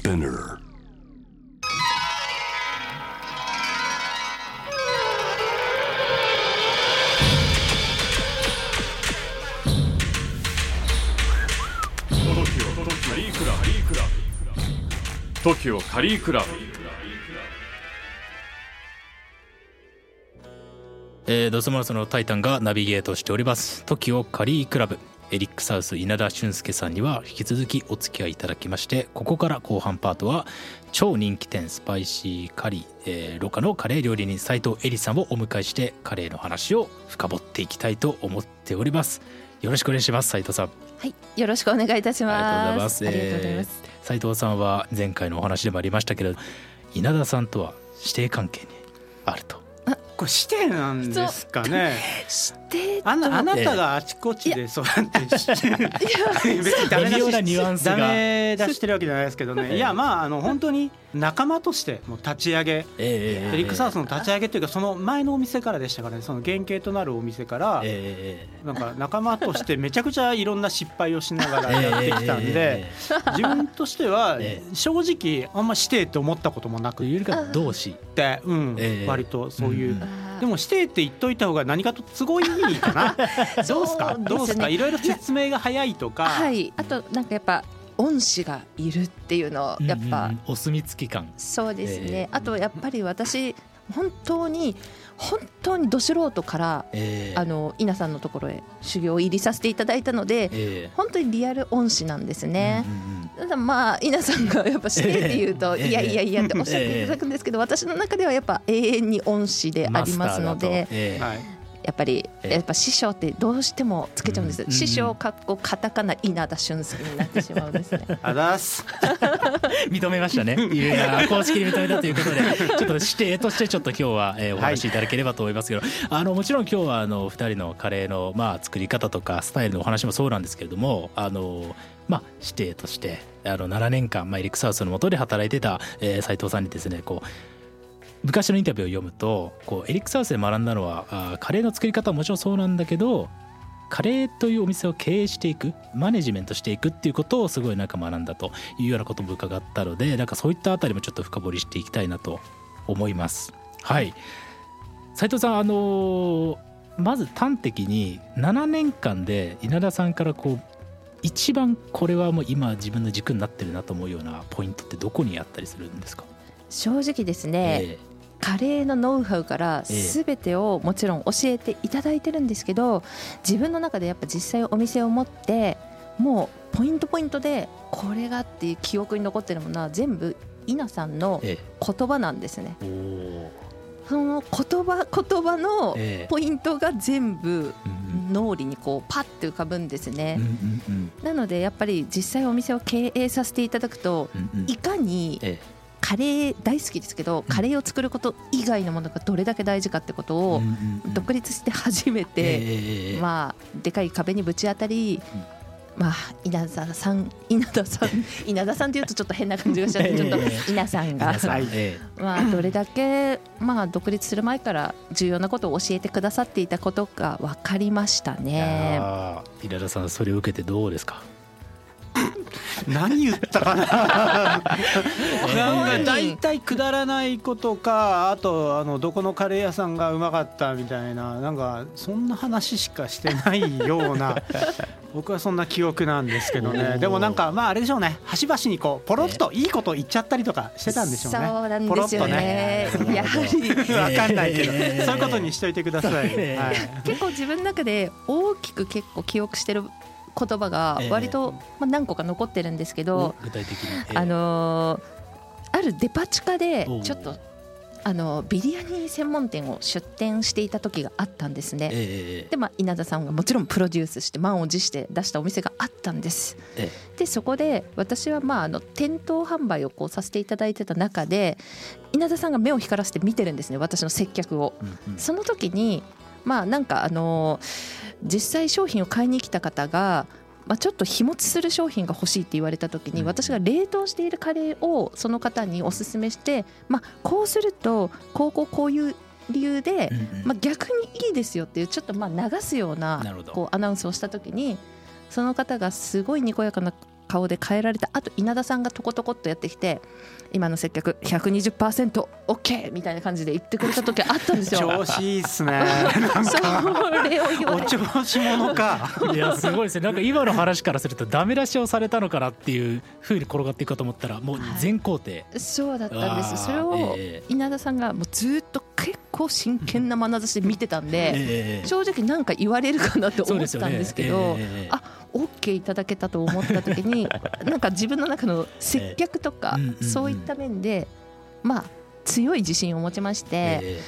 Spinner. TOKIO カリークラブえー、ドスマラソのタイタンがナビゲートしております TOKIO カリークラブエリックサウス稲田俊介さんには引き続きお付き合いいただきましてここから後半パートは超人気店スパイシーカリー、えー、ロカのカレー料理人斉藤恵里さんをお迎えしてカレーの話を深掘っていきたいと思っておりますよろしくお願いします斉藤さんはい、よろしくお願いいたします。ありがとうございます。えー斉藤さんは前回のお話でもありましたけれど稲田さんとは師弟関係にあるとこれ指定なんですかね。知ってあなあなたがあちこちでそうやって別にダメ出しダメ出してるわけじゃないですけどね。いやまああの本当に仲間としてもう立ち上げ。え。エリックサウスの立ち上げというかその前のお店からでしたからねその原型となるお店からえーなんか仲間としてめちゃくちゃいろんな失敗をしながらやってきたんでえ自分としてはえ 正直あんま指定って思ったこともなくー、っいうよりか同志てうんええ。割とそういううんでも指定って言っといた方が何かと都合いいかな。どうすか？そうですね。どうすか？いろいろ説明が早いとか。はい、あとなんかやっぱ恩師がいるっていうのやっぱ、うんうん。うんお墨付き感。そうですね。えーあとやっぱり私本当に本当にど素人からえーあの稲さんのところへ修行を入りさせていただいたので。え本当にリアル恩師なんですーね。うんうんうんただまあ稲さんがやっぱしてって言うと、ええ。いやいやいやっておっしゃっていただくんですけど、私の中ではやっぱ永遠に恩師でありますのでやっぱりええ。やっぱ師匠ってどうしてもつけちゃうんです、うん。師匠かっこカタカナ稲田俊介になってしまうんですね。あざっす。認めましたね。いや公式に認めたということで、ちょっと指定としてちょっと今日は、えー、お話しいただければと思いますけど、あのもちろん今日はあの二人のカレーのまあ作り方とかスタイルのお話もそうなんですけれども、あのまあ指定としてあの7年間まあエリックサウスの下で働いてた、えー、斉藤さんにですね、こう。昔のインタビューを読むとこうエリックサウスで学んだのはあーカレーの作り方はもちろんそうなんだけどカレーというお店を経営していくマネジメントしていくっていうことをすごいなんか学んだというようなことも伺ったのでなんかそういったあたりもちょっと深掘りしていきたいなと思います。はい。斉藤さんあのーまず端的に7年間で稲田さんからこう一番これはもう今自分の軸になってるなと思うようなポイントってどこにあったりするんですか、正直ですね、えカレーのノウハウからええ。全てをもちろん教えていただいてるんですけど自分の中でやっぱ実際お店を持ってもうポイントポイントでこれがっていう記憶に残ってるものは全部稲さんのええ。言葉なんですね。その言葉言葉のええ。ポイントが全部うん脳裏にこうパッて浮かぶんですね。なのでやっぱり実際お店を経営させていただくといかにえカレー大好きですけどカレーを作ること以外のものがどれだけ大事かってことえを独立して初めて、ええまあでかい壁にぶち当たり、まあ稲田さん稲田さん 稲田さんっていうとちょっと変な感じがしちゃって ちょっと稲さんがまあどれだけまあ独立する前から重要なことを教えてくださっていたことが分かりましたえね。稲田さんそれを受けてどうですか？何言った？か ななんか大体くだらないことかあとあのどこのカレー屋さんがうまかったみたいななんかそんな話しかしてないような 僕はそんな記憶なんですけどね。でもなんかまああれでしょうね。端々にこうポロッといいこと言っちゃったりとかしてたんでしょうね。そうなんですよね。やはり。わかんないけど、えーそういうことにしといてください。えーはい、結構自分の中で大きく結構記憶してる言葉が割とまあ何個か残ってるんですけど、具体的に、ええ。あのーあるデパ地下でちょっとあのビリヤニ専門店を出店していた時があったんですね。ええでまあ、稲田さんがもちろんプロデュースして満を持して出したお店があったんです。えでそこで私はまああの店頭販売をこうさせていただいてた中で稲田さんが目を光らせて見てるんですね私の接客を。うんうん。その時にまあなんかあの実際商品を買いに来た方が、まあ、ちょっと日持ちする商品が欲しいって言われた時にうん。私が冷凍しているカレーをその方におすすめして、まあ、こうするとこうこうこういう理由でまあ、逆にいいですよっていうちょっとまあ流すようなこうアナウンスをした時にその方がすごいにこやかな顔で変えられた。後稲田さんがとことこっとやってきて今の接客 120%OK みたいな感じで言ってくれた時あったんですよ。調子いいっすね。な んそかれを言わおれて。調子者か。いやすごいですね。なんか今の話からするとダメ出しをされたのかなっていう風に転がっていくかと思ったらもう全工程、そうだったんです。それをえ稲田さんがもうずっと結構真剣な眼差しで見てたんえでええ正直なんか言われるかなと思ったんですけどええあ OK いただけたと思った時に なんか自分の中の接客とかそういった面でまあ強い自信を持ちましてえ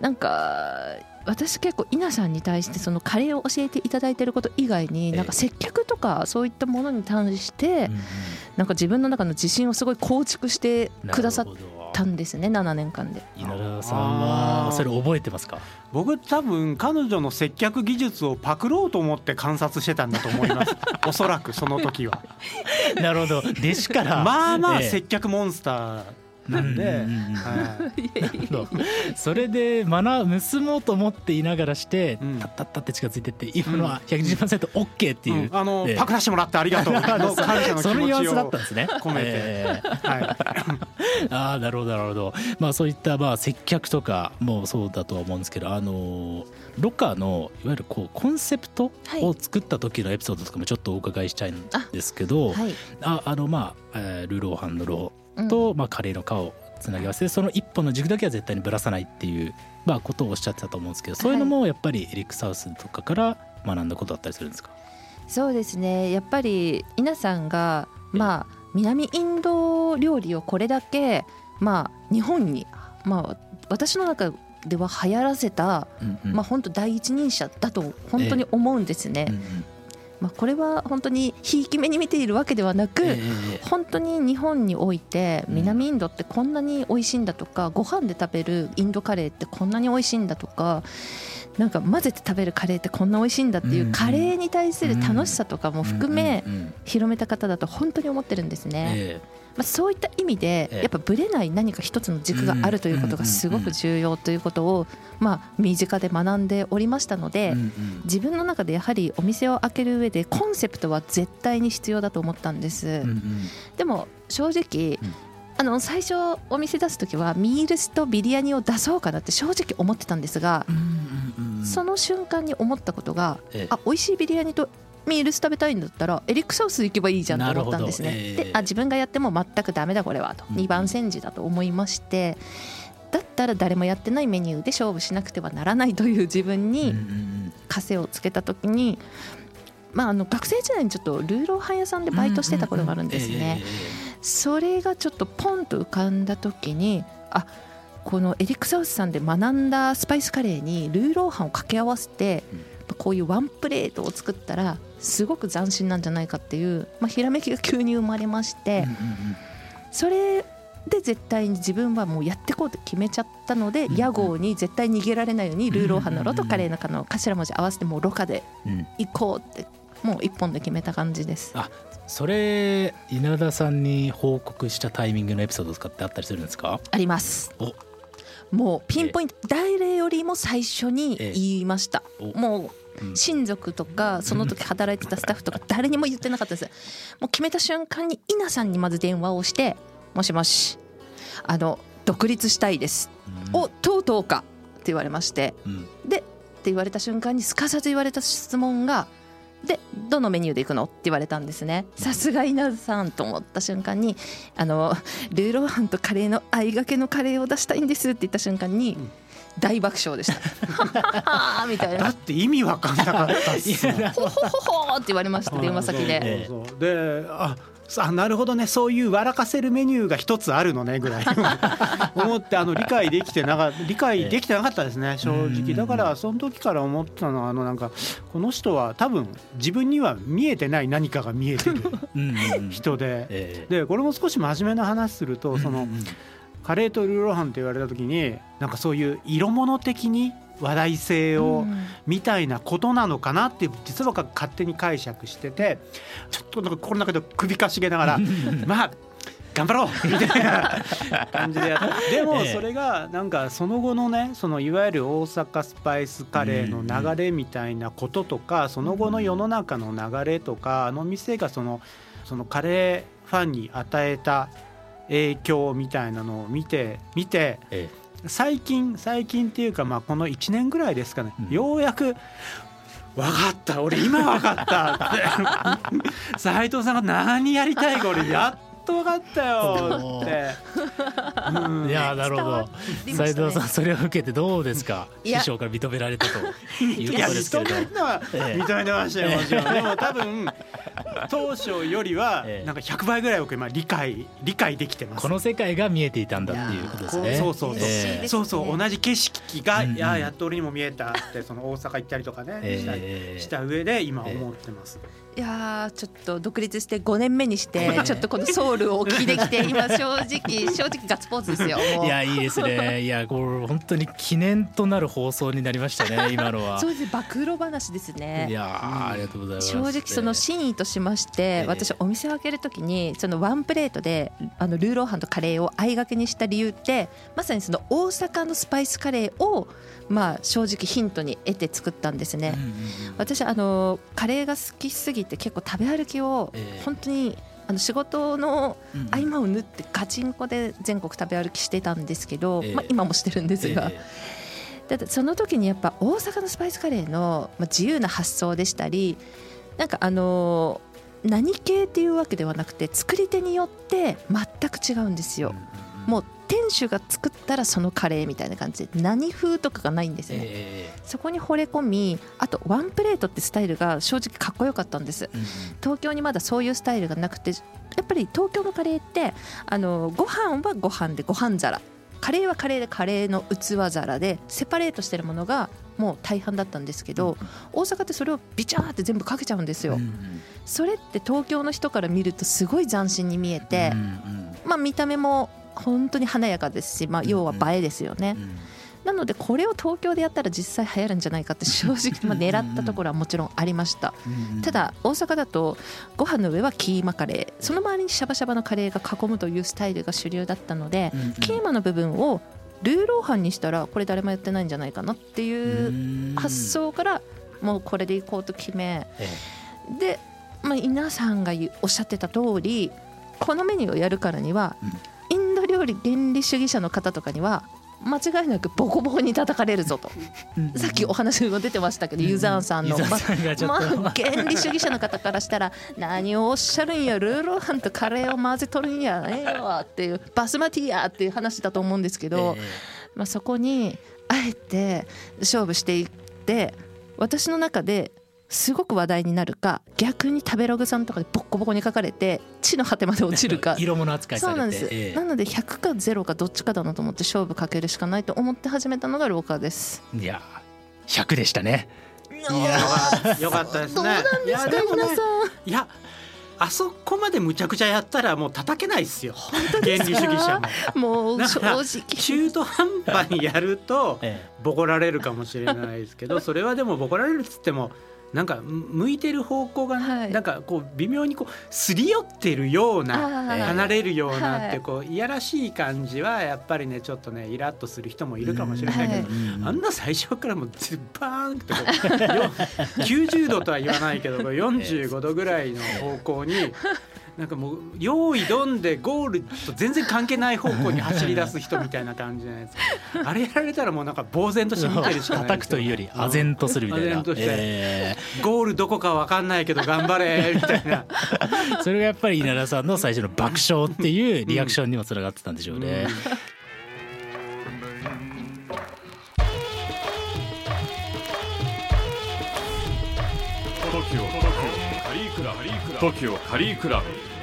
なんか私結構稲さんに対してそのカレーを教えていただいてること以外にええ。なんか接客とかそういったものに対しえてなんか自分の中の自信をすごい構築してくださったんですね7年間で。稲田さんはそれ覚えてますか？僕多分彼女の接客技術をパクろうと思って観察してたんだと思います。おそらくその時は。なるほど。弟子から。まあまあええ。接客モンスターなんで、それで学盗もうと思っていながらして、うん。タッタッタって近づいてって今のは 120%OK っていう、うんあの、ええパクらしてもらってありがとうの感謝の気持ちをたんですね。込めてええはいああなるほどなるほどまあそういったまあ接客とかもそうだとは思うんですけどあのロッカーのいわゆるこうコンセプトはいを作った時のエピソードとかもちょっとお伺いしたいんですけど、はいああのまあ、えールーローハンのロうんーと、まあ、カレーの皮をつなぎ合わせてその一本の軸だけは絶対にぶらさないっていう、まあ、ことをおっしゃってたと思うんですけどそういうのもやっぱりエリック・サウスとかから学んだことだったりするんですか？そうですね。やっぱり稲さんがまあ南インド料理をこれだけまあ日本にまあ私の中では流行らせた、うんうん。まあ本当第一人者だと本当に思うんですね。うんうんまあこれは本当にひいき目に見ているわけではなく、ええ本当に日本においてうん。南インドってこんなに美味しいんだとか、ご飯で食べるインドカレーってこんなに美味しいんだとかなんか混ぜて食べるカレーってこんな美味しいんだっていううんカレーに対する楽しさとかも含め広めた方だと本当に思ってるんですね。えまあ、そういった意味でええ。やっぱぶれない何か一つの軸があるということがすごく重要ということをまあ身近で学んでおりましたのえで自分の中でやはりお店を開ける上でコンセプトは絶対に必要だと思ったんです。でも正直、うん。あの最初お店出す時はミールスとビリヤニを出そうかなって正直思ってたんですが、その瞬間に思ったことが、ええ。あ美味しいビリヤニとミールス食べたいんだったらエリックサウス行けばいいじゃんと思ったんですね。ええ。であ自分がやっても全くダメだこれはと、うん2番煎じだと思いましてだったら誰もやってないメニューで勝負しなくてはならないという自分うんにうん。枷をつけた時に、まあ、あの学生時代にちょっとルーローハン屋さんでバイトしてたことがあるんですね。それがちょっとポンと浮かんだ時にあこのエリック・サウスさんで学んだスパイスカレーにルーローハンを掛け合わせて、うん。こういうワンプレートを作ったらすごく斬新なんじゃないかっていう、まあ、ひらめきが急に生まれまして、それで絶対に自分はもうやっていこうって決めちゃったので、うん屋号に絶対逃げられないようにルーローハンのロとカレーの中の頭文字合わせてもうロカでうん。行こうってもう一本で決めた感じです。あそれ稲田さんに報告したタイミングのエピソードとかってあったりするんですか？あります。おもうピンポイント誰よりも最初に言いました。もう親族とかその時働いてたスタッフとか誰にも言ってなかったです。もう決めた瞬間に稲さんにまず電話をして「もしもしあの独立したいです」うん。おとうとうか」って言われまして。うん。でって言われた瞬間にすかさず言われた質問が「でどのメニューで行くの?」って言われたんですねさすが稲田さんと思った瞬間に「あのルーローハンとカレーの合いがけのカレーを出したいんです」って言った瞬間にん大爆笑でした。みたいなだって意味わかんなかったっすほほほほって言われました電話先で。えそうそうそうでああなるほどね。そういう笑かせるメニューが一つあるのねぐらい。思ってあの理解できてなか理解できてなかったですね正直。だからその時から思ったのはあのなんかこの人は多分自分には見えてない何かが見えてる人で。えでこれも少し真面目な話するとそのカレーとルーローハンって言われた時になんかそういう色物的に話題性をうん。みたいなことなのかなって実は勝手に解釈しててちょっとなんか心の中で首かしげながら まあ頑張ろうみたいな感じでやって でもええ。それがなんかその後のねそのいわゆる大阪スパイスカレーの流れみたいなこととかその後の世の中の流れとかあの店がそのそのカレーファンに与えた影響みたいなのを見て見てえ最近最近っていうかまあこの1年ぐらいですかね、うん。ようやく分かった俺今分かった。って 斉藤さんが何やりたいか俺 やっと分かったよって、う。ん。いやーなるほど。斉りましたね。藤さんそれを受けてどうですか？いや。師匠から認められたといういやことですけれど認めるのはええ。認めてましたよもちろん。でも多分当初よりはええ。なんか100倍ぐらい僕今理解理解できてます。この世界が見えていたんだっていうことですね。そうそうそう、嬉しいですね。そうそう同じ景色が、うんうんいややっと俺にも見えたってその大阪行ったりとかね、したした上で今思ってます、いやーちょっと独立して5年目にしてちょっとこのソウルをお聞きできて今正直 正直ガッツポーズですよいやいいですね。いやこれ本当に記念となる放送になりましたね 今のは。そうです暴露話ですね。いやーありがとうございます。正直その真意としまして、ええ。私お店を開けるときにそのワンプレートであのルーローハンとカレーを相掛けにした理由ってまさにその大阪のスパイスカレーをまあ正直ヒントに得て作ったんですね。私あのカレーが好きすぎて結構食べ歩きをええ。本当にあの仕事のうんうん。合間を縫ってガチンコで全国食べ歩きしてたんですけど、ええ。まあ、今もしてるんですが、えだってその時にやっぱ大阪のスパイスカレーのまあ自由な発想でしたりなんかあのー何系っていうわけではなくて作り手によって全く違うんですえよ。もう店主が作ったらそのカレーみたいな感じ。で何風とかがないんですね。えそこに惚れ込みあとワンプレートってスタイルが正直かっこよかったんです。えうんうん。東京にまだそういうスタイルがなくてやっぱり東京のカレーってあのご飯はご飯でご飯皿。カレーはカレーでカレーの器皿でセパレートしてるものがもう大半だったんですけど、大阪ってそれをビチャーって全部かけちゃうんですよ、それって東京の人から見るとすごい斬新に見えてう、ん。まあ見た目も本当に華やかですし、まあ、要は映えですよね、なのでこれを東京でやったら実際流行るんじゃないかって正直 まあ狙ったところはもちろんありました。ただ大阪だとご飯の上はキーマカレー。その周りにシャバシャバのカレーが囲むというスタイルが主流だったので、キーマの部分をルーローハンにしたらこれ誰もやってないんじゃないかなっていう発想からもうこれでいこうと決めえで、まあ、皆さんがおっしゃってた通りこのメニューをやるからにはインド料理原理主義者の方とかには間違いなくボコボコに叩かれるぞと。えさっきお話も出てましたけどユザーンさんのユザーンさんがちょまあ原理主義者の方からしたら何をおっしゃるんやルーローハンとカレーを混ぜとるんやええわっていうバスマティやっていう話だと思うんですけど、え。まあ、そこにあえて勝負していって私の中ですごく話題になるか逆に食べログさんとかでボッコボコに書かれて地の果てまで落ちるか。色物扱いされてそうなんです、ええ。なので100か0かどっちかだなと思って勝負かけるしかないと思って始めたのがローカーです。いや100でしたね。いやよかったですね。どうなんですか皆さん。いやあそこまでむちゃくちゃやったらもう叩けないっすよ。原理主義者。ももう正直。中途半端にやると え。ボコられるかもしれないですけどそれはでもボコられるっつってもなんか向いてる方向がね、はい。なんかこう微妙にこうすり寄ってるような離れるようなっはい。てこういやらしい感じはやっぱりねちょっとねイラッとする人もいるかもしれないけど、はい。あんな最初からもうズバーンってこう よ90度とは言わないけどこう45度ぐらいの方向に。なんかもう用意どんでゴールと全然関係ない方向に走り出す人みたいな感じじゃないですか。あれやられたらもうなんか呆然として見てるし。かない叩くというより唖然とするみたいな。唖然として。えゴールどこかわかんないけど頑張れみたいな。え それがやっぱり稲田さんの最初の爆笑っていうリアクションにもつながってたんでしょうね、TOKIO カリー TOKIO カリークラブ